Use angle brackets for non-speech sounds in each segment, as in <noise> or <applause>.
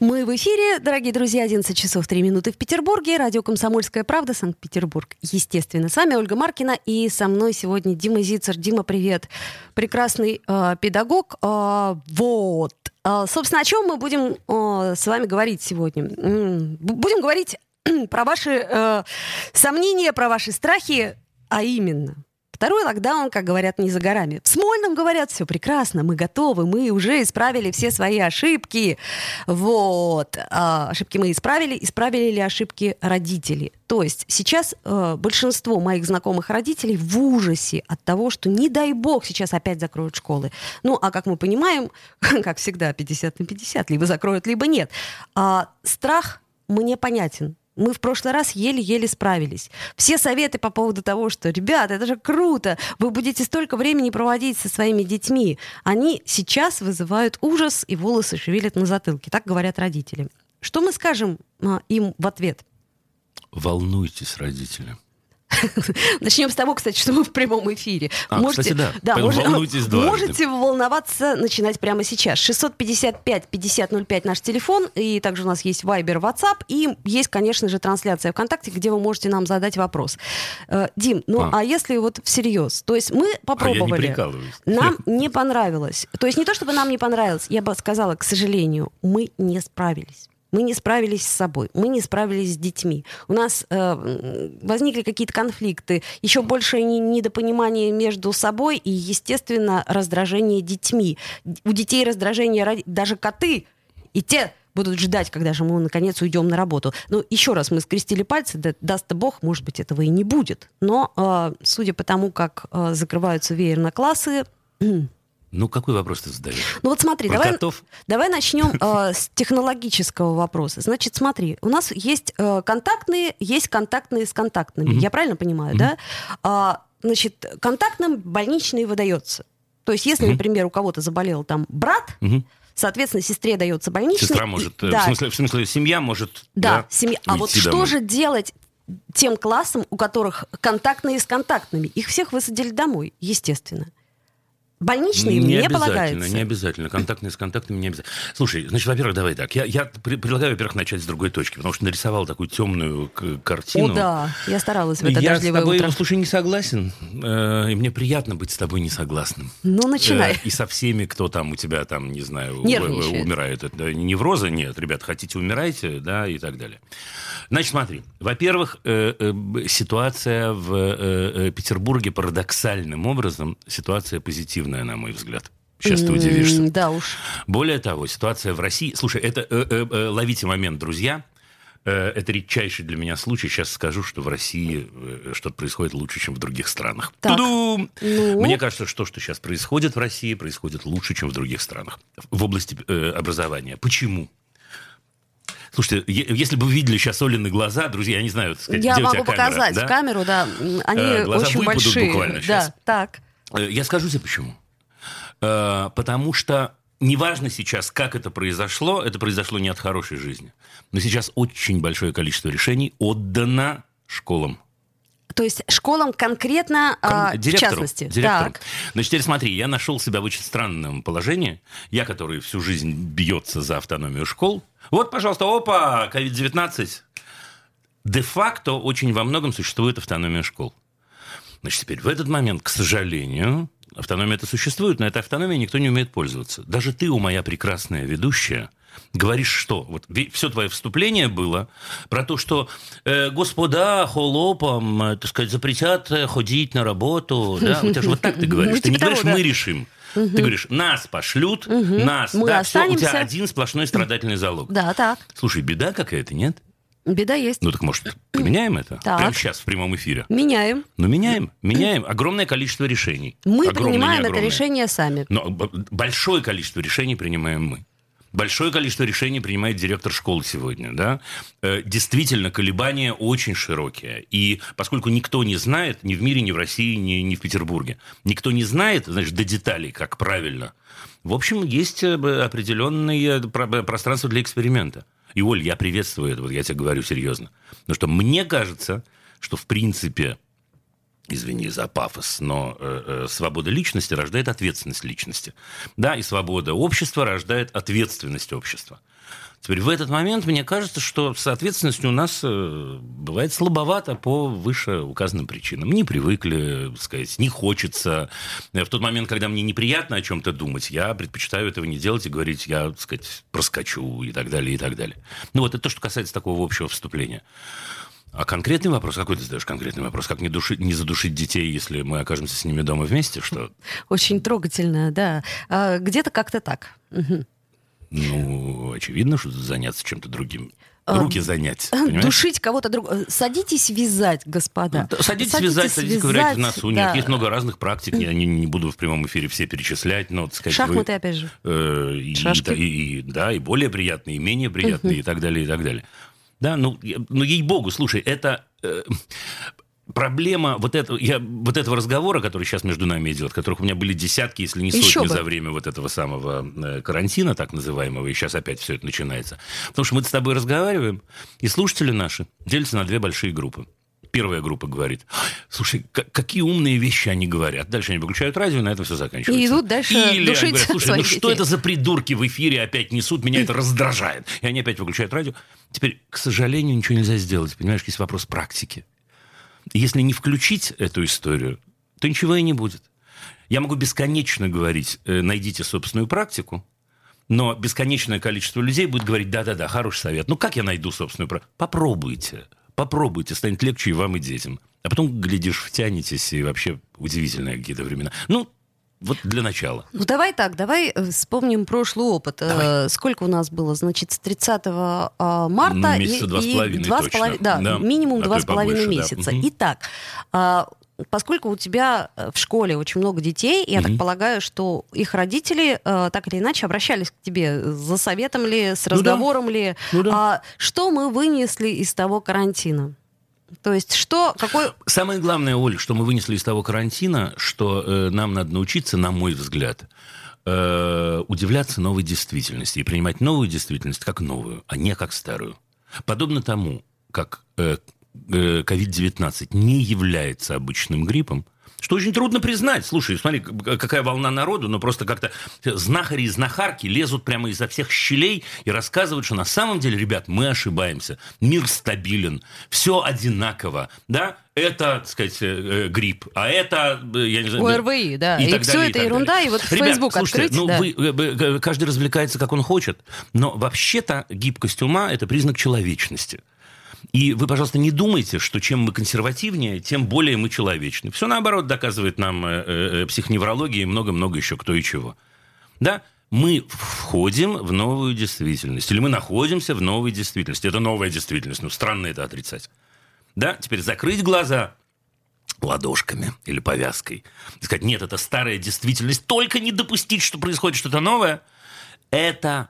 Мы в эфире, дорогие друзья, 11 часов 3 минуты в Петербурге, радио «Комсомольская правда», Санкт-Петербург. Естественно, с вами Ольга Маркина и со мной сегодня Дима Зицер. Дима, привет. Прекрасный э, педагог. Э, вот. Э, собственно, о чем мы будем э, с вами говорить сегодня? Будем говорить <clears throat> про ваши э, сомнения, про ваши страхи, а именно – Второй локдаун, как говорят, не за горами. В Смольном говорят, все прекрасно, мы готовы, мы уже исправили все свои ошибки. Вот. А, ошибки мы исправили. Исправили ли ошибки родители? То есть сейчас э, большинство моих знакомых родителей в ужасе от того, что не дай бог сейчас опять закроют школы. Ну, а как мы понимаем, <laughs> как всегда, 50 на 50, либо закроют, либо нет. А, страх мне понятен мы в прошлый раз еле-еле справились. Все советы по поводу того, что, ребята, это же круто, вы будете столько времени проводить со своими детьми, они сейчас вызывают ужас и волосы шевелят на затылке. Так говорят родители. Что мы скажем а, им в ответ? Волнуйтесь, родители. <laughs> Начнем с того, кстати, что мы в прямом эфире. А, кстати, да. Поэтому волнуйтесь <laughs> дважды. можете волноваться, начинать прямо сейчас. 655-5005 наш телефон, и также у нас есть Viber, WhatsApp, и есть, конечно же, трансляция ВКонтакте, где вы можете нам задать вопрос. Э, Дим, ну а, А. если вот всерьез, то есть мы попробовали, прикалываюсь. нам <laughs> не понравилось. То есть не то, чтобы нам не понравилось, я бы сказала, к сожалению, мы не справились. Мы не справились с собой, мы не справились с детьми. У нас э, возникли какие-то конфликты, еще больше не- недопонимание между собой и, естественно, раздражение детьми. У детей раздражение, даже коты, и те будут ждать, когда же мы наконец уйдем на работу. Но еще раз мы скрестили пальцы, да, даст Бог, может быть, этого и не будет. Но э, судя по тому, как э, закрываются веерно классы, <clears throat> Ну, какой вопрос ты задаешь? ну вот смотри, Про давай, котов? давай начнем <laughs> э, с технологического вопроса. Значит, смотри, у нас есть э, контактные, есть контактные с контактными. Мгм. Я правильно понимаю, да? А, значит, контактным больничный выдается. То есть, если, Мгм. например, у кого-то заболел там брат, Мгм. соответственно, сестре дается больничный. Сестра и- может, э, да, в, смысле, в смысле, семья может да, семья. А вот что домой. же делать тем классам, у которых контактные с контактными? Их всех высадили домой, естественно. Больничные им не, обязательно, полагается. не обязательно. Контактные с контактами не обязательно. Слушай, значит, во-первых, давай так. Я, я предлагаю, во-первых, начать с другой точки, потому что нарисовал такую темную картину. О, да, я старалась в это я с тобой, утро. слушай, не согласен. Э, и мне приятно быть с тобой не согласным. Ну, начинай. Э, И со всеми, кто там у тебя там, не знаю, Нервничает. умирает. Это невроза нет, ребят, хотите умирайте, да, и так далее. Значит, смотри. Во-первых, э, э, ситуация в э, э, Петербурге парадоксальным образом, ситуация позитивная, на мой взгляд. Сейчас ты удивишься. Да уж. Более того, ситуация в России... Слушай, это э, э, э, ловите момент, друзья. Э, Это редчайший для меня случай. Сейчас скажу, что в России э, что-то происходит лучше, чем в других странах. Так. Ну? Мне кажется, что, что сейчас происходит в России, происходит лучше, чем в других странах в области э, образования. Почему? Слушайте, если бы вы видели сейчас Олины глаза, друзья, я не знаю, так сказать, Я где у тебя могу камера, показать да? камеру, да. Они Э, глаза очень большие. буквально да, сейчас. так. Э, Я скажу тебе почему. Э, Потому что неважно сейчас, как это произошло, это произошло не от хорошей жизни. Но сейчас очень большое количество решений отдано школам. То есть школам конкретно, а, Кон- в частности. директору. Так. Значит, теперь смотри, я нашел себя в очень странном положении. Я, который всю жизнь бьется за автономию школ. Вот, пожалуйста, опа, COVID-19. Де-факто очень во многом существует автономия школ. Значит, теперь в этот момент, к сожалению, автономия это существует, но этой автономией никто не умеет пользоваться. Даже ты, у моя прекрасная ведущая, говоришь что? Вот все твое вступление было про то, что э, господа холопам, э, так сказать, запретят э, ходить на работу. Да? У тебя же вот так ты <laughs> говоришь. Ну, Ты не типа говоришь, да. мы решим. Ты говоришь, нас пошлют, нас, Мы да, всё, у тебя один сплошной страдательный залог. Да, так. Слушай, беда какая-то, нет? Беда есть. Ну так, может, поменяем это? Так. Прямо сейчас, в прямом эфире. Меняем. Ну, меняем, меняем. Огромное количество решений. Мы Огромное, принимаем это решение сами. Но большое количество решений принимаем мы. Большое количество решений принимает директор школы сегодня. Да? Э, действительно, колебания очень широкие. И поскольку никто не знает, ни в мире, ни в России, ни, ни в Петербурге, никто не знает, значит, до деталей, как правильно, в общем, есть э, определенное пространство для эксперимента. И, Оль, я приветствую это, вот я тебе говорю серьезно. Потому что мне кажется, что, в принципе, извини за пафос, но э, э, свобода личности рождает ответственность личности. Да, и свобода общества рождает ответственность общества. Теперь в этот момент мне кажется, что с ответственностью у нас э, бывает слабовато по вышеуказанным причинам. Не привыкли, сказать, не хочется. В тот момент, когда мне неприятно о чем-то думать, я предпочитаю этого не делать и говорить, я, так сказать, проскочу и так далее, и так далее. Ну вот это то, что касается такого общего вступления. А конкретный вопрос, какой ты задаешь конкретный вопрос? Как не, душить, не задушить детей, если мы окажемся с ними дома вместе? Что? Очень трогательно, да. А, где-то как-то так. Угу. Ну, очевидно, что заняться чем-то другим. Руки занять. <laughs> Понимаешь? Душить кого-то другого. Садитесь вязать, господа. Садитесь, садитесь вязать, садитесь ковырять в носу. Да. Нет, есть много разных практик. Я не, не буду в прямом эфире все перечислять. Но, сказать, Шахматы, вы, опять же. Э, и, и, и, да, и более приятные, и менее приятные, угу. и так далее, и так далее. Да, ну, ну ей-богу, слушай, это... Э, проблема вот этого, я, вот этого разговора, который сейчас между нами идет, которых у меня были десятки, если не сотни за время вот этого самого э, карантина, так называемого, и сейчас опять все это начинается. Потому что мы с тобой разговариваем, и слушатели наши делятся на две большие группы. Первая группа говорит, слушай, какие умные вещи они говорят. Дальше они выключают радио, и на этом все заканчивается. И идут дальше Или душить они говорят, слушай, ну что это за придурки в эфире опять несут, меня это <laughs> раздражает. И они опять выключают радио. Теперь, к сожалению, ничего нельзя сделать. Понимаешь, есть вопрос практики. Если не включить эту историю, то ничего и не будет. Я могу бесконечно говорить, э, найдите собственную практику, но бесконечное количество людей будет говорить, да-да-да, хороший совет. Ну, как я найду собственную практику? Попробуйте. Попробуйте, станет легче и вам, и детям. А потом, глядишь, втянетесь, и вообще удивительные какие-то времена. Ну, вот для начала. Ну, давай так, давай э, вспомним прошлый опыт. Э, давай. Сколько у нас было? Значит, с 30 а, марта... Ну, месяца и, два с половиной, два. С половиной, да, да, минимум а два с половиной месяца. Да. Итак, а, поскольку у тебя э, в школе очень много детей, я mm-hmm. так полагаю, что их родители э, так или иначе обращались к тебе за советом ли, с разговором ну, да. ли. Ну, да. а, что мы вынесли из того карантина? То есть что, какой... Самое главное, Оль, что мы вынесли из того карантина, что э, нам надо научиться, на мой взгляд, э, удивляться новой действительности и принимать новую действительность как новую, а не как старую. Подобно тому, как э, COVID-19 не является обычным гриппом, что очень трудно признать. Слушай, смотри, какая волна народу, но просто как-то знахари и знахарки лезут прямо изо всех щелей и рассказывают, что на самом деле, ребят, мы ошибаемся. Мир стабилен, все одинаково, да? Это, так сказать, э, э, грипп, а это, э, я не знаю... ОРВИ, да. И, и все далее, это и ерунда, далее. и вот Ребят, Facebook слушайте, открыть, ну, да. вы, каждый развлекается, как он хочет, но вообще-то гибкость ума – это признак человечности. И вы, пожалуйста, не думайте, что чем мы консервативнее, тем более мы человечны. Все наоборот доказывает нам э, э, психоневрология и много-много еще кто и чего. Да? Мы входим в новую действительность. Или мы находимся в новой действительности. Это новая действительность. Ну, странно это отрицать. Да? Теперь закрыть глаза ладошками или повязкой. И сказать, нет, это старая действительность. Только не допустить, что происходит что-то новое. Это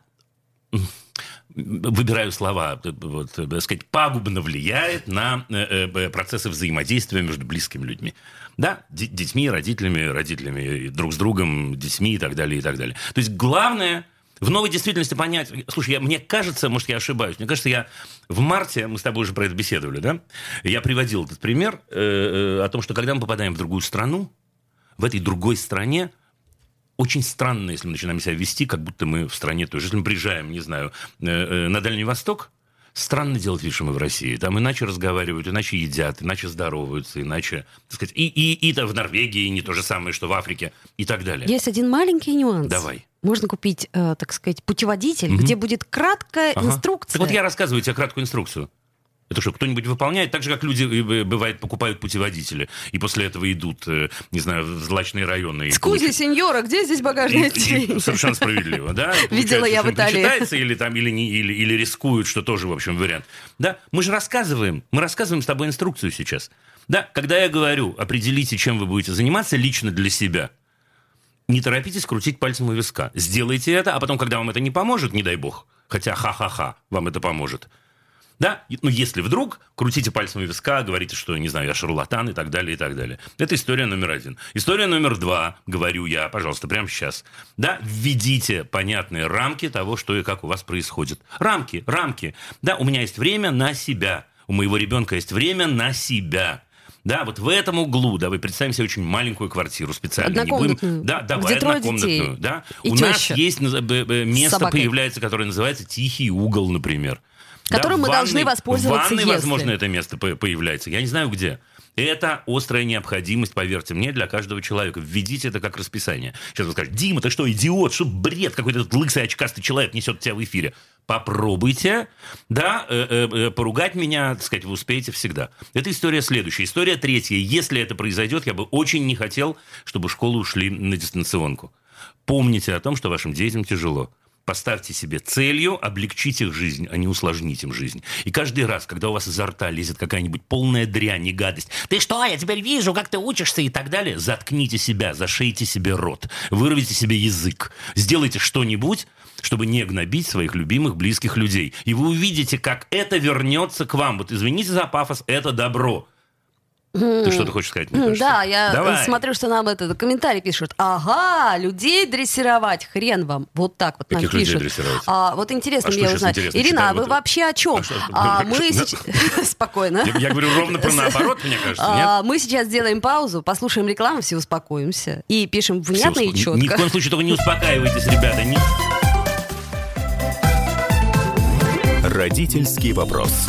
выбираю слова, вот, так сказать, пагубно влияет на э, э, процессы взаимодействия между близкими людьми. Да, детьми, родителями, родителями друг с другом, детьми и так далее, и так далее. То есть главное в новой действительности понять... Слушай, я, мне кажется, может, я ошибаюсь, мне кажется, я в марте, мы с тобой уже про это беседовали, да, я приводил этот пример э, э, о том, что когда мы попадаем в другую страну, в этой другой стране очень странно, если мы начинаем себя вести, как будто мы в стране той же. Если мы приезжаем, не знаю, э, э, на Дальний Восток, странно делать вид, что мы в России. Там иначе разговаривают, иначе едят, иначе здороваются, иначе, так сказать, и, и, и в Норвегии не то же самое, что в Африке и так далее. Есть один маленький нюанс. Давай. Можно купить, э, так сказать, путеводитель, угу. где будет краткая ага. инструкция. Так вот я рассказываю тебе краткую инструкцию. Это что, кто-нибудь выполняет? Так же, как люди, э, бывает, покупают путеводители, и после этого идут, э, не знаю, в злачные районы. Скузи, сеньора, где здесь багажное отделение? Совершенно справедливо, да? <laughs> Видела я в Италии. Читается или, там, или, не, или, или рискуют, что тоже, в общем, вариант. Да, мы же рассказываем, мы рассказываем с тобой инструкцию сейчас. Да, когда я говорю, определите, чем вы будете заниматься лично для себя, не торопитесь крутить пальцем у виска. Сделайте это, а потом, когда вам это не поможет, не дай бог, хотя ха-ха-ха, вам это поможет. Да, ну если вдруг, крутите пальцем у виска, говорите, что, не знаю, я шарлатан и так далее, и так далее. Это история номер один. История номер два, говорю я, пожалуйста, прямо сейчас. Да, введите понятные рамки того, что и как у вас происходит. Рамки, рамки. Да, у меня есть время на себя. У моего ребенка есть время на себя. Да, вот в этом углу, да, вы представим себе очень маленькую квартиру специально. Не будем, да, давай Где однокомнатную. Да. У теща. нас есть место появляется, которое называется тихий угол, например. Которым да, мы ванной, должны воспользоваться, В ванной, если... возможно, это место появляется. Я не знаю, где. Это острая необходимость, поверьте мне, для каждого человека. Введите это как расписание. Сейчас вы скажете, Дима, ты что, идиот? Что бред какой-то лысый очкастый человек несет тебя в эфире? Попробуйте, да, э, э, э, поругать меня, так сказать, вы успеете всегда. Это история следующая. История третья. Если это произойдет, я бы очень не хотел, чтобы школы ушли на дистанционку. Помните о том, что вашим детям тяжело. Поставьте себе целью облегчить их жизнь, а не усложнить им жизнь. И каждый раз, когда у вас изо рта лезет какая-нибудь полная дрянь и гадость, ты что, я теперь вижу, как ты учишься и так далее, заткните себя, зашейте себе рот, вырвите себе язык, сделайте что-нибудь, чтобы не гнобить своих любимых, близких людей. И вы увидите, как это вернется к вам. Вот извините за пафос, это добро. Ты что-то хочешь сказать, мне кажется? Да, я Давай. смотрю, что нам этот комментарий пишут. Ага, людей дрессировать, хрен вам. Вот так вот Каких нам пишут. А, вот интересно а мне узнать. Интересно? Ирина, а вы вообще о чем? А, а, <laughs> мы сейчас... <laughs> Спокойно. Я, я говорю ровно про <laughs> наоборот, мне кажется, а, Мы сейчас сделаем паузу, послушаем рекламу, все успокоимся. И пишем внятно и четко. Ни в коем случае только не успокаивайтесь, ребята. Не... Родительский вопрос.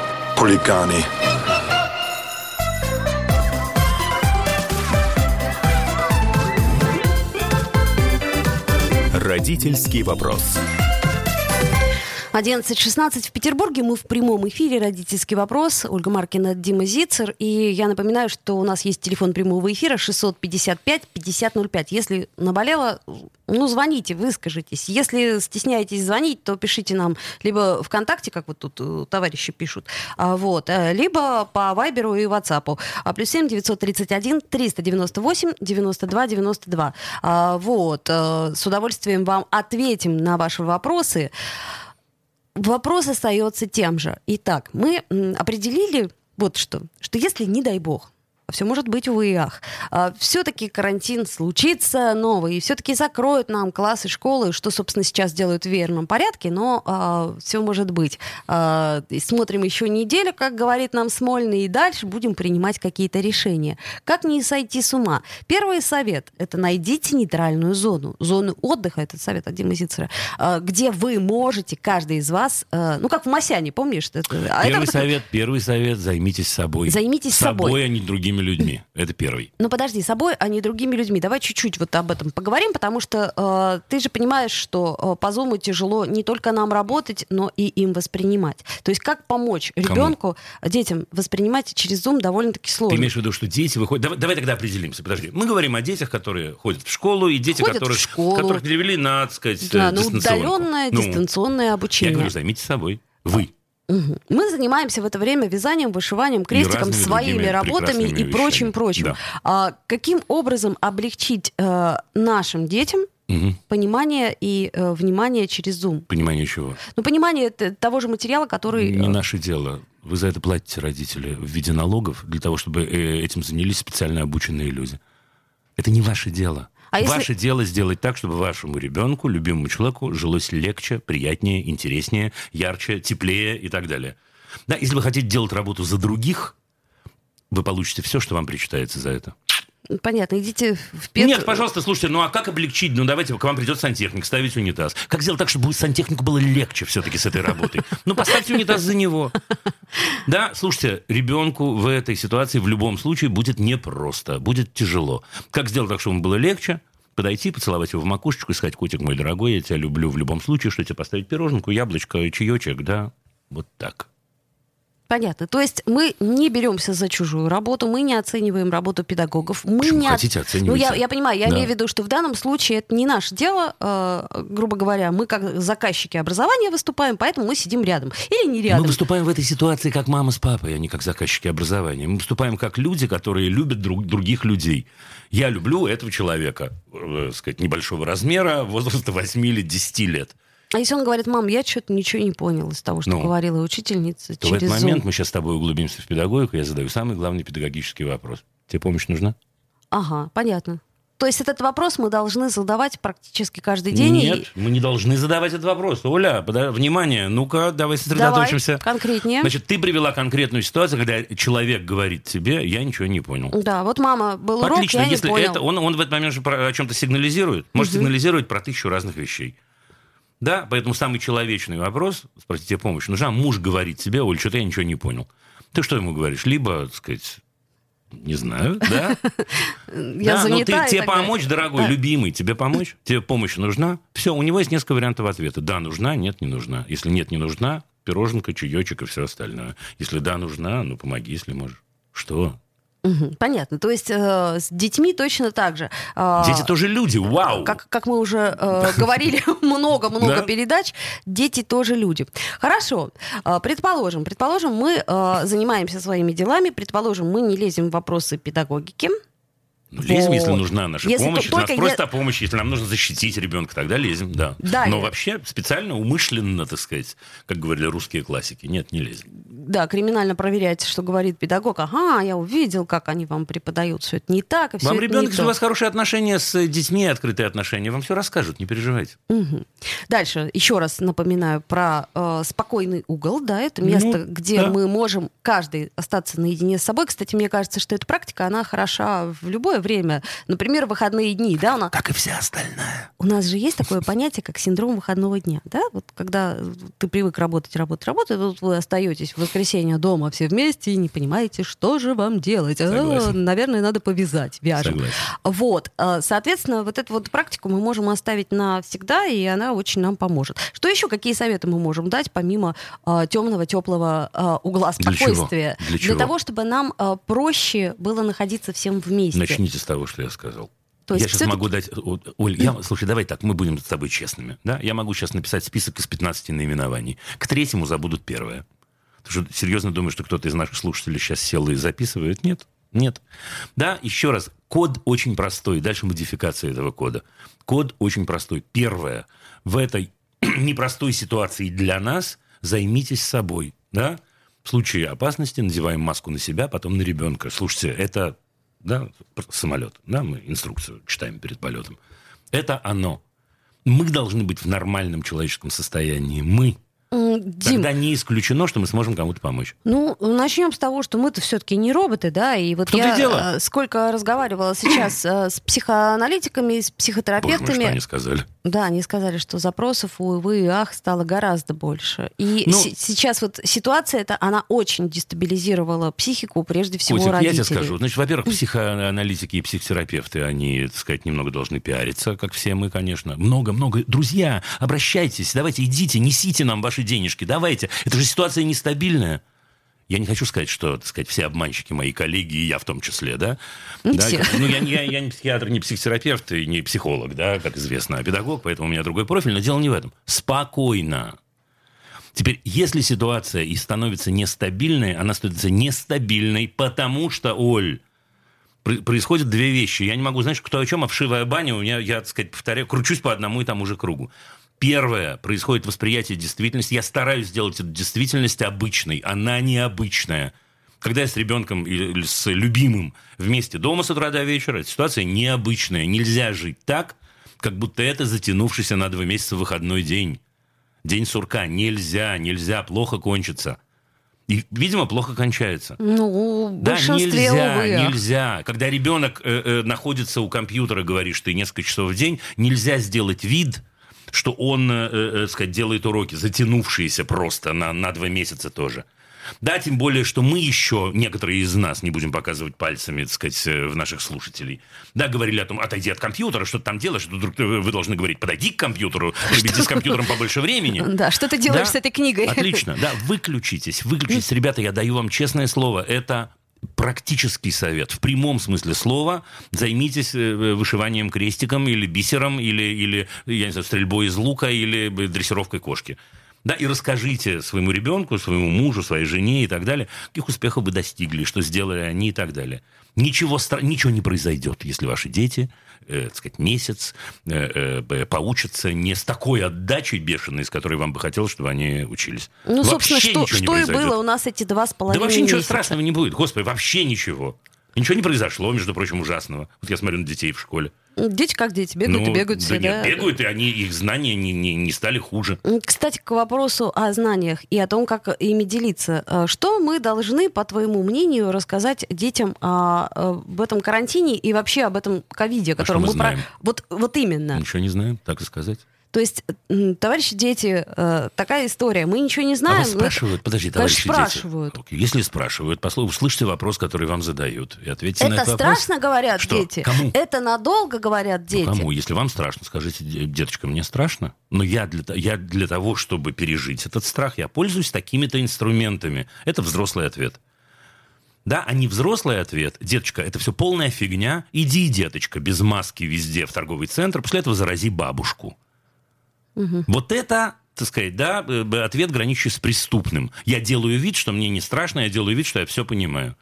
хулиганы. Родительский вопрос. 11.16 в Петербурге. Мы в прямом эфире. Родительский вопрос. Ольга Маркина, Дима Зицер. И я напоминаю, что у нас есть телефон прямого эфира 655-5005. Если наболело, ну, звоните, выскажитесь. Если стесняетесь звонить, то пишите нам либо ВКонтакте, как вот тут э, товарищи пишут, а, вот, э, либо по Вайберу и Ватсапу. А, плюс 7 931 398 92 92. Вот. Э, с удовольствием вам ответим на ваши вопросы вопрос остается тем же. Итак, мы определили вот что, что если, не дай бог, все может быть, увы и ах. А, все-таки карантин случится новый, и все-таки закроют нам классы, школы, что, собственно, сейчас делают в верном порядке, но а, все может быть. А, смотрим еще неделю, как говорит нам Смольный, и дальше будем принимать какие-то решения. Как не сойти с ума? Первый совет – это найдите нейтральную зону, зону отдыха, этот совет от Димы Зицера, а, где вы можете, каждый из вас, а, ну, как в Масяне, помнишь? Это, первый это совет, первый совет – займитесь собой. Займитесь собой. Собой, а не другими другими людьми. Это первый. Ну подожди, собой, а не другими людьми. Давай чуть-чуть вот об этом поговорим, потому что э, ты же понимаешь, что э, по Зуму тяжело не только нам работать, но и им воспринимать. То есть как помочь Кому? ребенку, детям воспринимать через Zoom довольно-таки сложно. Ты имеешь в виду, что дети выходят... Давай, давай тогда определимся, подожди. Мы говорим о детях, которые ходят в школу, и дети, ходят которых, которых перевели на, так сказать, да, ну, удаленное ну, дистанционное обучение. Я говорю, займитесь собой. Вы. Мы занимаемся в это время вязанием, вышиванием, крестиком, своими работами и прочим-прочим. Да. А, каким образом облегчить а, нашим детям угу. понимание и э, внимание через Zoom? Понимание чего? Ну, понимание того же материала, который... Не э, наше дело. Вы за это платите, родители, в виде налогов, для того, чтобы э, этим занялись специально обученные люди. Это не ваше дело. А если... Ваше дело сделать так, чтобы вашему ребенку, любимому человеку, жилось легче, приятнее, интереснее, ярче, теплее и так далее. Да, если вы хотите делать работу за других, вы получите все, что вам причитается за это. Понятно, идите в пет... Нет, пожалуйста, слушайте, ну а как облегчить? Ну давайте к вам придет сантехник ставить унитаз. Как сделать так, чтобы сантехнику было легче все-таки с этой работой? Ну поставьте унитаз за него. Да, слушайте, ребенку в этой ситуации в любом случае будет непросто, будет тяжело. Как сделать так, чтобы ему было легче? Подойти, поцеловать его в макушечку и сказать, котик мой дорогой, я тебя люблю в любом случае, что тебе поставить пироженку, яблочко, чаечек, да? Вот так. Понятно. То есть мы не беремся за чужую работу, мы не оцениваем работу педагогов. Мы Почему не хотите Ну, оценивать? я, я понимаю, я Да. имею в виду, что в данном случае это не наше дело, э, грубо говоря. Мы как заказчики образования выступаем, поэтому мы сидим рядом. Или не рядом. Мы выступаем в этой ситуации как мама с папой, а не как заказчики образования. Мы выступаем как люди, которые любят друг- других людей. Я люблю этого человека, э, сказать, небольшого размера, возраста 8 или 10 лет. А если он говорит, мам, я что-то ничего не понял из того, что Ну, говорила учительница То в через этот момент Zoom. мы сейчас с тобой углубимся в педагогику, я задаю самый главный педагогический вопрос. Тебе помощь нужна? Ага, понятно. То есть этот вопрос мы должны задавать практически каждый день. и- Нет, мы не должны задавать этот вопрос. Оля, пода- внимание, ну-ка, давай сосредоточимся. Давай, конкретнее. Значит, ты привела конкретную ситуацию, когда человек говорит тебе, я ничего не понял. Да, вот мама, был урок, Отлично, я если не понял. это, он, он в этот момент же про- о чем-то сигнализирует. Может сигнализировать про тысячу разных вещей. Да, поэтому самый человечный вопрос, спросите помощь, нужна, муж говорит тебе, Оль, что-то я ничего не понял. Ты что ему говоришь? Либо, так сказать, не знаю, да? <laughs> Я да, занята. ну ты, тебе далее. помочь, дорогой, Да. любимый, тебе помочь? <laughs> Тебе помощь нужна? Все, у него есть несколько вариантов ответа. Да, нужна, нет, не нужна. Если нет, не нужна, пироженка, чаечек и все остальное. Если да, нужна, ну помоги, если можешь. Что? Понятно. То есть э, с детьми точно так же. А, Дети тоже люди, вау! Как, как мы уже э, говорили <laughs> много-много Да. передач, дети тоже люди. Хорошо. Э, Предположим, предположим, мы э, занимаемся своими делами, предположим, мы не лезем в вопросы педагогики. Ну, лезем, Вот. если нужна наша Если помощь. Если нас я- о помощи, если нам нужно защитить ребенка, тогда лезем, да. Да, Но я- вообще специально, умышленно, так сказать, как говорили русские классики, нет, не лезем. Да, криминально проверять, что говорит педагог. Ага, я увидел, как они вам преподают. Все это не так, и все Вам ребенок, если то. у вас хорошие отношения с детьми, открытые отношения, вам все расскажут, не переживайте. Мгм. Дальше, еще раз напоминаю про э, спокойный угол. Да, это место, Ну, где да. мы можем каждый остаться наедине с собой. Кстати, мне кажется, что эта практика, она хороша в любое время. Например, выходные дни. Да, у, нас, Как и вся остальная. у нас же есть такое понятие, как синдром выходного дня. Да? Вот когда ты привык работать, работать, работать, тут вы остаетесь в воскресенье дома все вместе и не понимаете, что же вам делать. А, Согласен. наверное, надо повязать, вяжем. Согласен. Вот, э, соответственно, вот эту вот практику мы можем оставить навсегда, и она очень нам поможет. Что еще, какие советы мы можем дать, помимо темного, теплого угла Для чего? спокойствия? Для чего? того, чтобы нам проще было находиться всем вместе. Начните с того, что я сказал. То есть я сейчас могу дать... Оль, я, слушай, давай так, мы будем с тобой честными. Да? Я могу сейчас написать список из 15 наименований. К третьему забудут первое. Ты что, серьезно думаешь, что кто-то из наших слушателей сейчас сел и записывает? Нет. Нет. Да, еще раз, код очень простой. Дальше модификация этого кода. Код очень простой. Первое. В этой <clears throat> непростой ситуации для нас займитесь собой. Да? В случае опасности надеваем маску на себя, потом на ребенка. Слушайте, это да, самолет. Да, мы инструкцию читаем перед полетом. Это оно. Мы должны быть в нормальном человеческом состоянии. Мы. М, Дим, Тогда не исключено, что мы сможем кому-то помочь. ну, начнем с того, что мы-то все-таки не роботы, да, и вот я дело. э, сколько разговаривала сейчас э, с психоаналитиками, с Боже мой, психотерапевтами, что они сказали. Да, они сказали, что запросов увы и ах стало гораздо больше. И Ну- се- сейчас вот ситуация эта, она очень дестабилизировала психику, прежде всего, Котик, я родителей. тебе скажу. Значит, во-первых, психоаналитики и психотерапевты, они, так сказать, немного должны пиариться, как все мы, конечно. Много-много. Друзья, обращайтесь, давайте, идите, несите нам ваши денежки, давайте. Это же ситуация нестабильная. Я не хочу сказать, что, так сказать, все обманщики мои коллеги, и я в том числе, да? Не Да, все. Ну, я, не- я, я не психиатр, не психотерапевт и не психолог, да, как известно, а педагог, поэтому у меня другой профиль, но дело не в этом. Спокойно. Теперь, если ситуация и становится нестабильной, она становится нестабильной, потому что, Оль, пр- происходят две вещи. Я не могу, знаешь, кто о чем, а вшивая баня, у меня, я, так сказать, повторяю, кручусь по одному и тому же кругу. Первое, происходит восприятие действительности. Я стараюсь сделать эту действительность обычной. Она необычная. Когда я с ребенком или с любимым вместе дома с утра до вечера, ситуация необычная. Нельзя жить так, как будто это затянувшийся на два месяца выходной день. День сурка. Нельзя, нельзя, плохо кончится. И, видимо, плохо кончается. Ну, в Да, большинстве, нельзя, увы. нельзя. Когда ребенок э, э, находится у компьютера, говоришь ты несколько часов в день, нельзя сделать вид, что он, э, э, сказать, делает уроки, затянувшиеся просто на, на два месяца тоже. Да, тем более, что мы еще, некоторые из нас, не будем показывать пальцами, так сказать, э, в наших слушателей, да, говорили о том, отойди от компьютера, что ты там делаешь, что вдруг вы должны говорить, подойди к компьютеру, <laughs> проведи с компьютером побольше времени. <laughs> Да, что ты делаешь Да, с этой книгой? Отлично, да, выключитесь, выключитесь. Ребята, я даю вам честное слово, это практический совет. В прямом смысле слова займитесь э, вышиванием крестиком или бисером, или, или я не знаю, стрельбой из лука, или дрессировкой кошки. Да, и расскажите своему ребенку, своему мужу, своей жене и так далее, каких успехов вы достигли, что сделали они и так далее. Ничего, ничего не произойдет, если ваши дети, э, так сказать, месяц э, э, поучатся не с такой отдачей бешеной, с которой вам бы хотелось, чтобы они учились. Ну, собственно, Вообще что, ничего не что и было у нас эти два с Да половиной вообще ничего месяца. страшного не будет. Господи, вообще ничего. Ничего не произошло, между прочим, ужасного. Вот я смотрю на детей в школе. Дети как дети, бегают Ну, и бегают да все, нет, бегают, и они, их знания не, не, не стали хуже. Кстати, к вопросу о знаниях и о том, как ими делиться. Э, Что мы должны, по твоему мнению, рассказать детям о, об этом карантине и вообще об этом ковиде, о А котором мы мы про- знаем? Вот, вот именно. Ничего не знаем, так и сказать. То есть, товарищи дети, э, такая история. Мы ничего не а знаем. вас но это- спрашивают, подожди, Конечно, товарищи спрашивают. дети. Окей, Если спрашивают, послу- услышьте вопрос, который вам задают, и ответьте на Это этот вопрос. страшно, говорят Что? дети. Кому? Это надолго, говорят Ну, дети. Кому? Если вам страшно, скажите, «Де- деточка, мне страшно. Но я для, я для того, чтобы пережить этот страх, я пользуюсь такими-то инструментами. Это взрослый ответ. Да, а не взрослый ответ. Деточка, это все полная фигня. Иди, деточка, без маски везде в торговый центр. После этого зарази бабушку. Вот это, так сказать, да, э, ответ, граничащий с преступным. Я делаю вид, что мне не страшно, я делаю вид, что я все понимаю.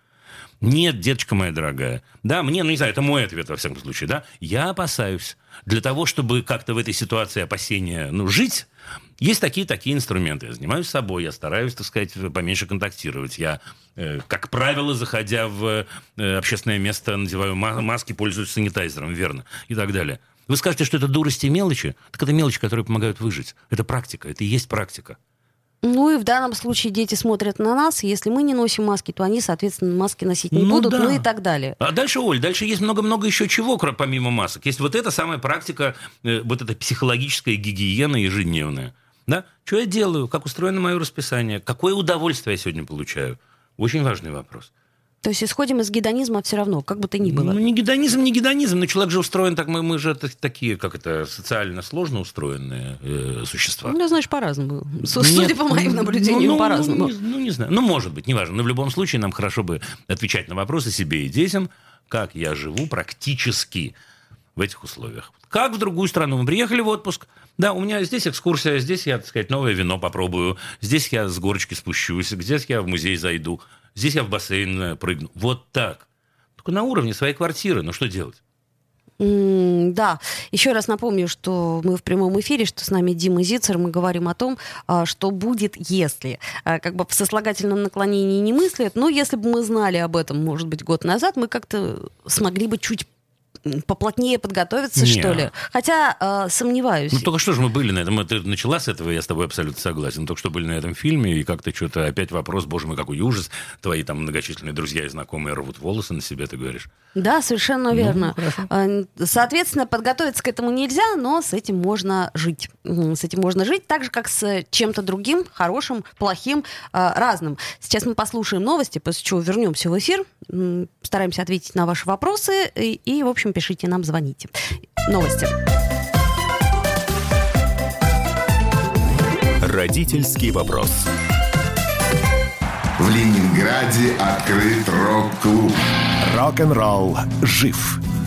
Нет, деточка моя дорогая. Да, мне, ну не знаю, это мой ответ во всяком случае, да. Я опасаюсь. Для того, чтобы как-то в этой ситуации опасения, ну, жить, есть такие-такие инструменты. Я занимаюсь собой, я стараюсь, так сказать, поменьше контактировать. Я, э, как правило, заходя в э, общественное место, надеваю ма- маски, пользуюсь санитайзером, верно, и так далее. Вы скажете, что это дурости и мелочи? Так это мелочи, которые помогают выжить. Это практика, это и есть практика. Ну и в данном случае дети смотрят на нас. Если мы не носим маски, то они, соответственно, маски носить не Ну будут, да. ну и так далее. А дальше, Оль, дальше есть много-много еще чего, помимо масок. Есть вот эта самая практика, э, вот эта психологическая гигиена ежедневная. Да? Что я делаю? Как устроено мое расписание? Какое удовольствие я сегодня получаю? Очень важный вопрос. То есть исходим из гедонизма все равно, как бы то ни было. Ну, не гедонизм, не гедонизм, но человек же устроен так, мы, мы же такие, как это, социально сложно устроенные э, существа. Ну, знаешь, по-разному. Судя по моим ну, наблюдениям, ну, по-разному. Ну не, ну, не знаю. Ну, может быть, неважно. Но в любом случае нам хорошо бы отвечать на вопросы себе и детям, как я живу практически в этих условиях. Как в другую страну. Мы приехали в отпуск. Да, у меня здесь экскурсия, здесь я, так сказать, новое вино попробую, здесь я с горочки спущусь, здесь я в музей зайду, здесь я в бассейн э, прыгну. Вот так. Только на уровне своей квартиры. Ну, что делать? Да, еще раз напомню, что мы в прямом эфире, что с нами Дима Зицер, мы говорим о том, а, что будет, если. А, Как бы в сослагательном наклонении не мыслят, но если бы мы знали об этом, может быть, год назад, мы как-то смогли бы чуть поплотнее подготовиться, Не. что ли. Хотя а, сомневаюсь. Ну, только что же мы были на этом. Ты начала с этого, я с тобой абсолютно согласен. Только что были на этом фильме, и как-то что-то опять вопрос, боже мой, какой ужас. Твои там многочисленные друзья и знакомые рвут волосы на себе, ты говоришь. Да, совершенно верно. Ну, хорошо. А, Соответственно, подготовиться к этому нельзя, но с этим можно жить. С этим можно жить так же, как с чем-то другим, хорошим, плохим, а, разным. Сейчас мы послушаем новости, после чего вернемся в эфир, стараемся ответить на ваши вопросы и, и, в общем, пишите нам, звоните. Новости. Родительский вопрос. В Ленинграде открыт рок-клуб. Рок-н-ролл жив.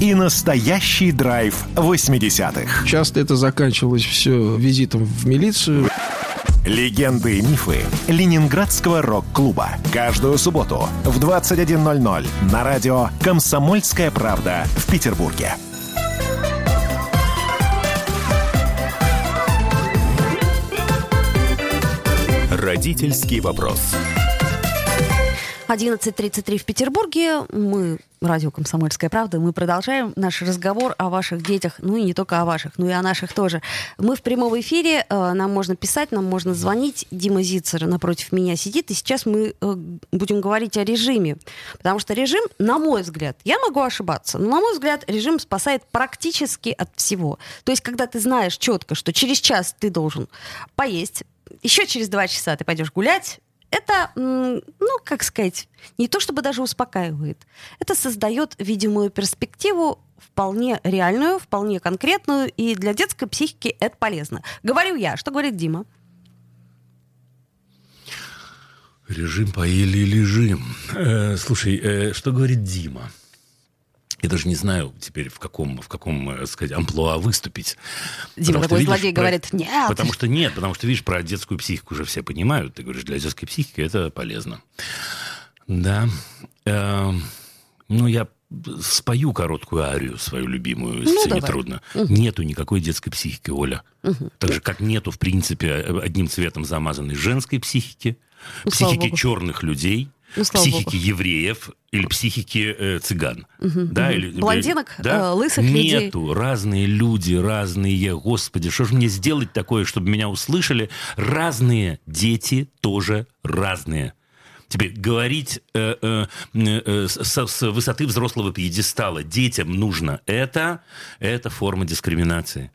И настоящий драйв 80-х. Часто это заканчивалось все визитом в милицию. Легенды и мифы Ленинградского рок-клуба. Каждую субботу в 21.00 на радио «Комсомольская правда» в Петербурге. Родительский вопрос. 11.33 в Петербурге. Мы, радио «Комсомольская правда», мы продолжаем наш разговор о ваших детях, ну и не только о ваших, но и о наших тоже. Мы в прямом эфире, э, нам можно писать, нам можно звонить. Дима Зицер напротив меня сидит, и сейчас мы э, будем говорить о режиме. Потому что режим, на мой взгляд, я могу ошибаться, но на мой взгляд, режим спасает практически от всего. То есть, когда ты знаешь четко, что через час ты должен поесть, еще через два часа ты пойдешь гулять, это, ну, как сказать, не то чтобы даже успокаивает. Это создает видимую перспективу вполне реальную, вполне конкретную, и для детской психики это полезно. Говорю я. Что говорит Дима? Режим поели режим. Э, слушай, э, что говорит Дима? Я даже не знаю теперь, в каком, в каком э, сказать, амплуа выступить. Дима, такой злодей про... говорит, нет. Потому что нет, потому что, видишь, про детскую психику уже все понимают. Ты говоришь, для детской психики это полезно. Да. Э, ну, я спою короткую арию свою любимую, если ну, не трудно. Угу. Нету никакой детской психики, Оля. Угу. Так же, как нету, в принципе, одним цветом замазанной женской психики, ну, психики черных людей, ну, психики Богу. евреев или психики э, цыган. Угу, да, угу. Или, Блондинок, да? э, лысых Нету. людей. Нету. Разные люди, разные. Господи, что же мне сделать такое, чтобы меня услышали? Разные дети тоже разные. Теперь говорить э, э, э, с, с высоты взрослого пьедестала детям нужно это, это форма дискриминации.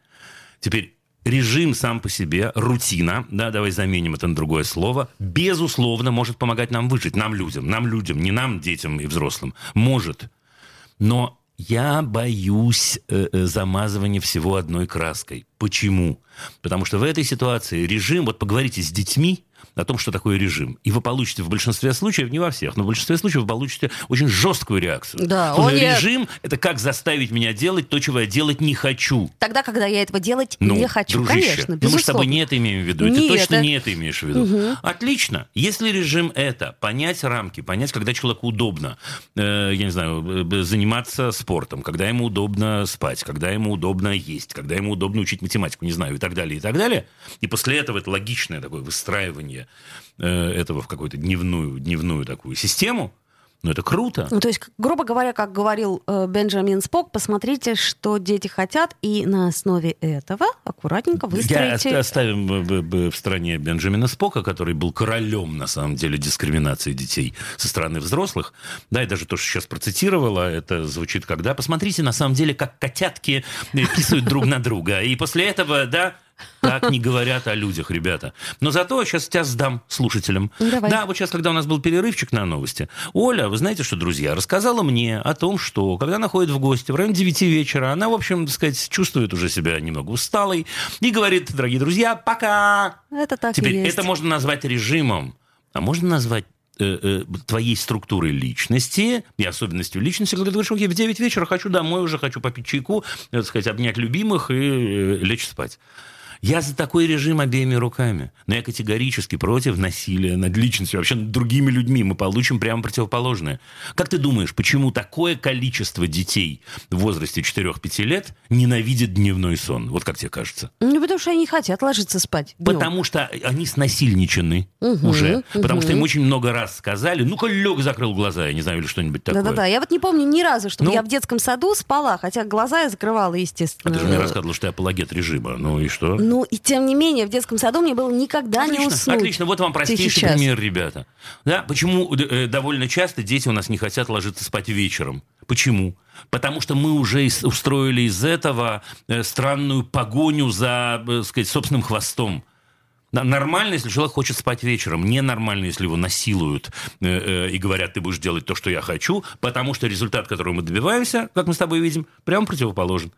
Теперь режим сам по себе, рутина, да, давай заменим это на другое слово, безусловно, может помогать нам выжить, нам людям, нам людям, не нам, детям и взрослым, может. Но я боюсь э, э, замазывания всего одной краской. Почему? Потому что в этой ситуации режим, вот поговорите с детьми, о том, что такое режим. И вы получите в большинстве случаев, не во всех, но в большинстве случаев вы получите очень жесткую реакцию. Да, он режим – это как заставить меня делать то, чего я делать не хочу. Тогда, когда я этого делать ну, не хочу, дружище, конечно, безусловно. Ну, мы с тобой не это имеем в виду, не ты точно это. не это имеешь в виду. Угу. Отлично. Если режим – это понять рамки, понять, когда человеку удобно, э, я не знаю, заниматься спортом, когда ему удобно спать, когда ему удобно есть, когда ему удобно учить математику, не знаю, и так далее, и так далее. И после этого это логичное такое выстраивание Э, этого в какую-то дневную, дневную такую систему, ну, это круто. Ну, то есть, грубо говоря, как говорил э, Бенджамин Спок, посмотрите, что дети хотят, и на основе этого аккуратненько выстроите... Я оставим в, стране Бенджамина Спока, который был королем, на самом деле, дискриминации детей со стороны взрослых. Да, и даже то, что сейчас процитировала, это звучит когда... Посмотрите, на самом деле, как котятки писают друг на друга. И после этого, да, так не говорят о людях, ребята. Но зато сейчас тебя сдам слушателям. Давай. Да, вот сейчас, когда у нас был перерывчик на новости, Оля, вы знаете что, друзья, рассказала мне о том, что когда она ходит в гости в районе 9 вечера, она, в общем, так сказать, чувствует уже себя немного усталой и говорит, дорогие друзья, пока. Это так Теперь и есть. это можно назвать режимом, а можно назвать э, э, твоей структурой личности и особенностью личности, когда ты говоришь, окей, в 9 вечера хочу домой, уже хочу попить чайку, э, так сказать, обнять любимых и лечь спать. Я за такой режим обеими руками. Но я категорически против насилия над личностью, вообще над другими людьми. Мы получим прямо противоположное. Как ты думаешь, почему такое количество детей в возрасте 4-5 лет ненавидит дневной сон? Вот как тебе кажется? Ну, потому что они не хотят ложиться спать. Днем. Потому что они снасильничены угу, уже. Угу. Потому что им очень много раз сказали, ну-ка лег, закрыл глаза, я не знаю, или что-нибудь такое. Да-да-да, я вот не помню ни разу, чтобы Ну. я в детском саду спала, хотя глаза я закрывала, естественно. А ты же мне рассказывала, что я апологет режима. Ну и что? Ну, и тем не менее, в детском саду мне было никогда Отлично, не уснуть. отлично. Вот вам простейший пример, ребята. Да, почему э, довольно часто дети у нас не хотят ложиться спать вечером? Почему? Потому что мы уже устроили из этого э, странную погоню за, э, сказать, собственным хвостом. Нормально, если человек хочет спать вечером. Ненормально, если его насилуют э, э, и говорят, ты будешь делать то, что я хочу, потому что результат, которого мы добиваемся, как мы с тобой видим, прямо противоположен.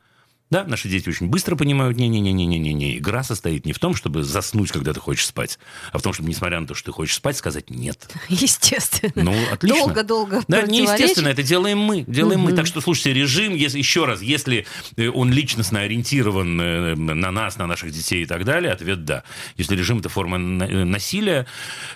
Да, наши дети очень быстро понимают, не-не-не-не-не-не, игра состоит не в том, чтобы заснуть, когда ты хочешь спать, а в том, чтобы, несмотря на то, что ты хочешь спать, сказать нет. <laughs> Естественно. Ну, отлично. Долго-долго Да, не естественно, это делаем мы. Делаем Мгм. мы. Так что, слушайте, режим, если, еще раз, если э, он личностно ориентирован э, на нас, на наших детей и так далее, ответ да. Если режим это форма э, насилия,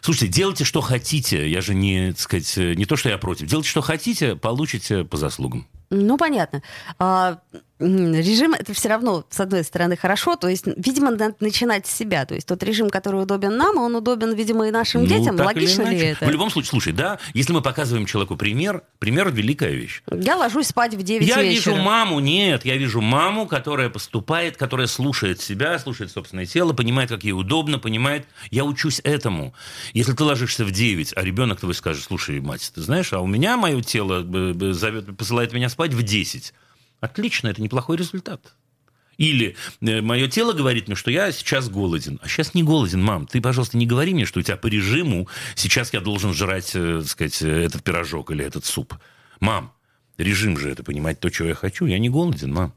слушайте, делайте, что хотите. Я же не, так сказать, не то, что я против. Делайте, что хотите, получите по заслугам. Ну, понятно. А, режим это все равно, с одной стороны, хорошо. То есть, видимо, надо начинать с себя. То есть тот режим, который удобен нам, он удобен, видимо, и нашим Ну, детям. Логично ли это? В любом случае, слушай, да, если мы показываем человеку пример, пример – великая вещь. Я ложусь спать в 9 Я вечера. вижу маму, нет, я вижу маму, которая поступает, которая слушает себя, слушает собственное тело, понимает, как ей удобно, понимает. Я учусь этому. Если ты ложишься в 9, а ребенок твой скажет, слушай, мать, ты знаешь, а у меня мое тело э, зовет, посылает меня спать в 10. Отлично, это неплохой результат. Или э, мое тело говорит мне, что я сейчас голоден. А сейчас не голоден, мам. Ты, пожалуйста, не говори мне, что у тебя по режиму сейчас я должен жрать, э, так сказать, э, этот пирожок или этот суп. Мам, режим же это понимать то, чего я хочу. Я не голоден, мам.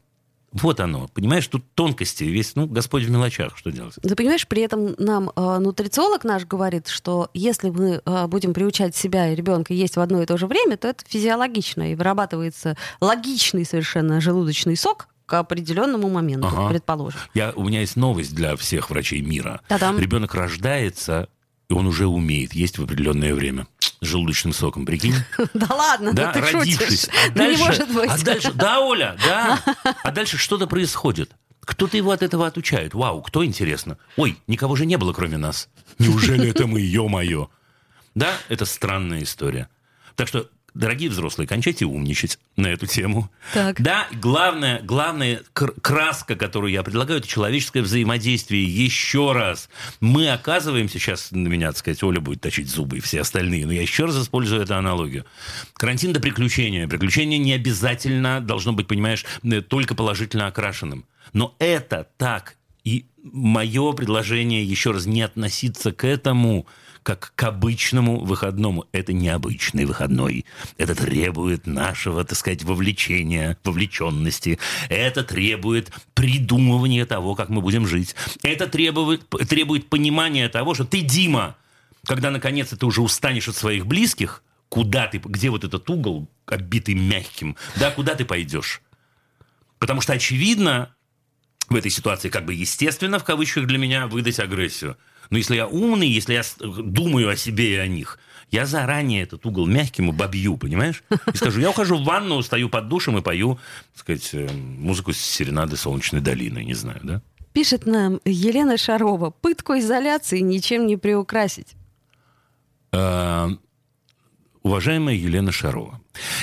Вот оно. Понимаешь, тут тонкости. Весь, ну, Господь в мелочах. Что делать? Ты понимаешь, при этом нам э, нутрициолог наш говорит, что если мы э, будем приучать себя и ребенка есть в одно и то же время, то это физиологично и вырабатывается логичный совершенно желудочный сок к определенному моменту, Ага. предположим. Я, у меня есть новость для всех врачей мира. Та-дам. Ребенок рождается, и он уже умеет есть в определенное время. С желудочным соком, прикинь? <laughs> Да ладно, Да, ты родившись. шутишь. А Ну не дальше- может быть. А дальше, да, Оля, да. <laughs> А дальше что-то происходит. Кто-то его от этого отучает. Вау, кто интересно? Ой, никого же не было, кроме нас. Неужели это мы, ё-моё? Да, это странная история. Так что, дорогие взрослые, кончайте умничать на эту тему. Так. Да, главное, главная кр- краска, которую я предлагаю, это человеческое взаимодействие. Еще раз. Мы оказываемся, сейчас на меня, так сказать, Оля будет точить зубы и все остальные, но я еще раз использую эту аналогию. Карантин до приключения. Приключение не обязательно должно быть, понимаешь, э, только положительно окрашенным. Но это так. И мое предложение еще раз не относиться к этому как к обычному выходному. Это необычный выходной. Это требует нашего, так сказать, вовлечения, вовлеченности. Это требует придумывания того, как мы будем жить. Это требует, требует понимания того, что ты, Дима, когда наконец ты уже устанешь от своих близких, куда ты, где вот этот угол, оббитый мягким, да, куда ты пойдешь? Потому что, очевидно, в этой ситуации как бы естественно, в кавычках для меня, выдать агрессию. Но если я умный, если я с- думаю о себе и о них, я заранее этот угол мягким обобью, понимаешь? И скажу, я ухожу в ванну, стою под душем и пою, так сказать, э, музыку с серенады «Солнечной долины», не знаю, да? Пишет нам Елена Шарова. Пытку изоляции ничем не приукрасить. Э, Уважаемая Елена Шарова,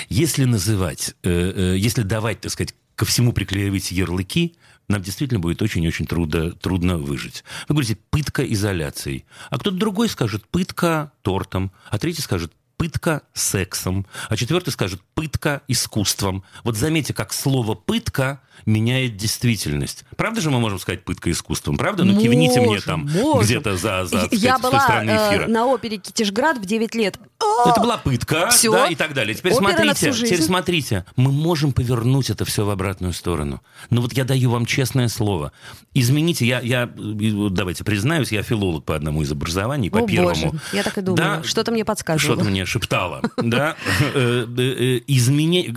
если называть, э, э, если давать, так сказать, ко всему приклеивать ярлыки, нам действительно будет очень-очень трудно, трудно выжить. Вы говорите, пытка изоляцией. А кто-то другой скажет, пытка тортом. А третий скажет, пытка сексом. А четвертый скажет, пытка искусством. Вот заметьте, как слово «пытка» меняет действительность. Правда же мы можем сказать «пытка искусством»? Правда? Ну, кивните мне там можем. где-то за, за Я сказать, той была стороны э, эфира. на опере Китежград в 9 лет. Это была пытка, Всё. да, и так далее. Теперь Опера смотрите, теперь смотрите, мы можем повернуть это все в обратную сторону. Но вот я даю вам честное слово. Измените, я, я давайте признаюсь, я филолог по одному из образований, по О, первому. боже, я так и думала. Да, Что-то мне подсказывало. Что-то мне шептало, <laughs> да. Э, э, э, Измене...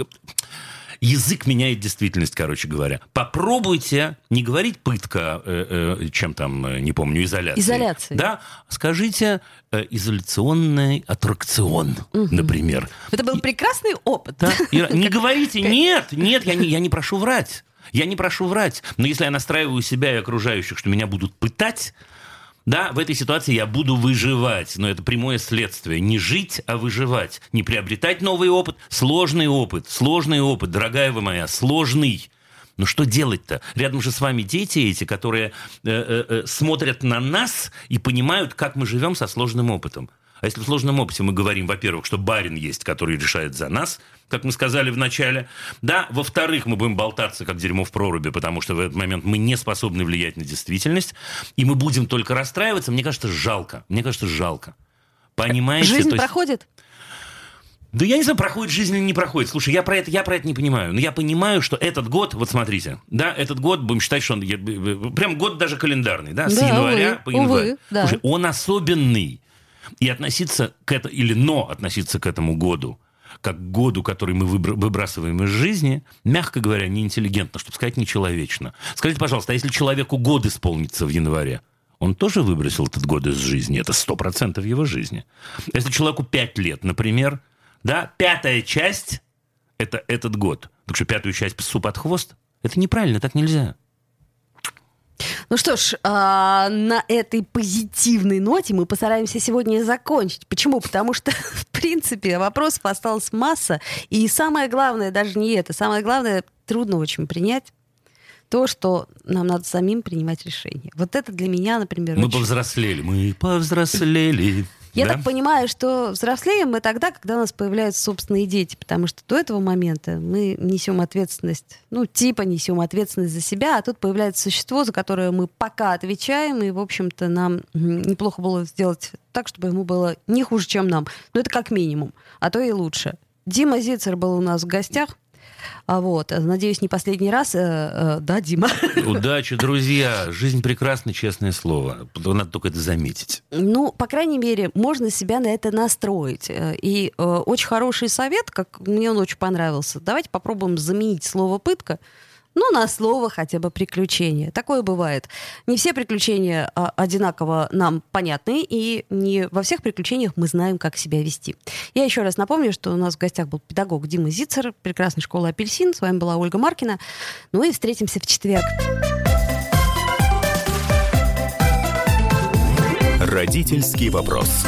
Язык меняет действительность, короче говоря. Попробуйте не говорить пытка, э, э, чем там, э, не помню, изоляция. Изоляция. Да, скажите э, изоляционный аттракцион, например. Это был прекрасный опыт. Да, <laughs> Ира, не говорите, нет, нет, я не, я не прошу врать. Я не прошу врать. Но если я настраиваю себя и окружающих, что меня будут пытать, да, в этой ситуации я буду выживать. Но это прямое следствие. Не жить, а выживать. Не приобретать новый опыт. Сложный опыт. Сложный опыт, дорогая вы моя. Сложный. Ну что делать-то? Рядом же с вами дети эти, которые э, э, э, смотрят на нас и понимают, как мы живем со сложным опытом. А если в сложном опыте мы говорим, во-первых, что барин есть, который решает за нас, как мы сказали в начале, да, во-вторых, мы будем болтаться, как дерьмо в проруби, потому что в этот момент мы не способны влиять на действительность, и мы будем только расстраиваться, мне кажется, жалко. Мне кажется, жалко. Понимаете? Жизнь То есть- проходит? Да я не знаю, проходит жизнь или не проходит. Слушай, я про это, я про это не понимаю. Но я понимаю, что этот год, вот смотрите, да, этот год, будем считать, что он я- прям год даже календарный, да, с Да, января увы, по январь. увы, да. Слушай, он особенный. И относиться к этому, или но относиться к этому году, как к году, который мы выбра- выбрасываем из жизни, мягко говоря, неинтеллигентно, чтобы сказать нечеловечно. Скажите, пожалуйста, а если человеку год исполнится в январе, он тоже выбросил этот год из жизни. Это сто процентов его жизни. Если человеку пять лет, например, да, пятая часть – это этот год. Так что пятую часть псу под хвост – это неправильно, так нельзя. Ну что ж, а, на этой позитивной ноте мы постараемся сегодня закончить. Почему? Потому что, <laughs> в принципе, вопросов осталась масса. И самое главное даже не это. Самое главное, трудно очень принять то, что нам надо самим принимать решения. Вот это для меня, например, Мы очень- повзрослели, мы повзрослели. Я Да? так понимаю, что взрослеем мы тогда, когда у нас появляются собственные дети, потому что до этого момента мы несем ответственность, ну, типа несем ответственность за себя, а тут появляется существо, за которое мы пока отвечаем, и, в общем-то, нам неплохо было сделать так, чтобы ему было не хуже, чем нам. Но это как минимум, а то и лучше. Дима Зицер был у нас в гостях. А вот, надеюсь, не последний раз. Э, э, да, Дима? Удачи, друзья. Жизнь прекрасна, честное слово. Надо только это заметить. Ну, по крайней мере, можно себя на это настроить. Э, И очень хороший совет, как мне он очень понравился. Давайте попробуем заменить слово пытка. Ну, на слово хотя бы приключение. Такое бывает. Не все приключения а, одинаково нам понятны, и не во всех приключениях мы знаем, как себя вести. Я еще раз напомню, что у нас в гостях был педагог Дима Зицер, прекрасной школы «Апельсин». С вами была Ольга Маркина. Ну и встретимся в четверг. Родительский вопрос.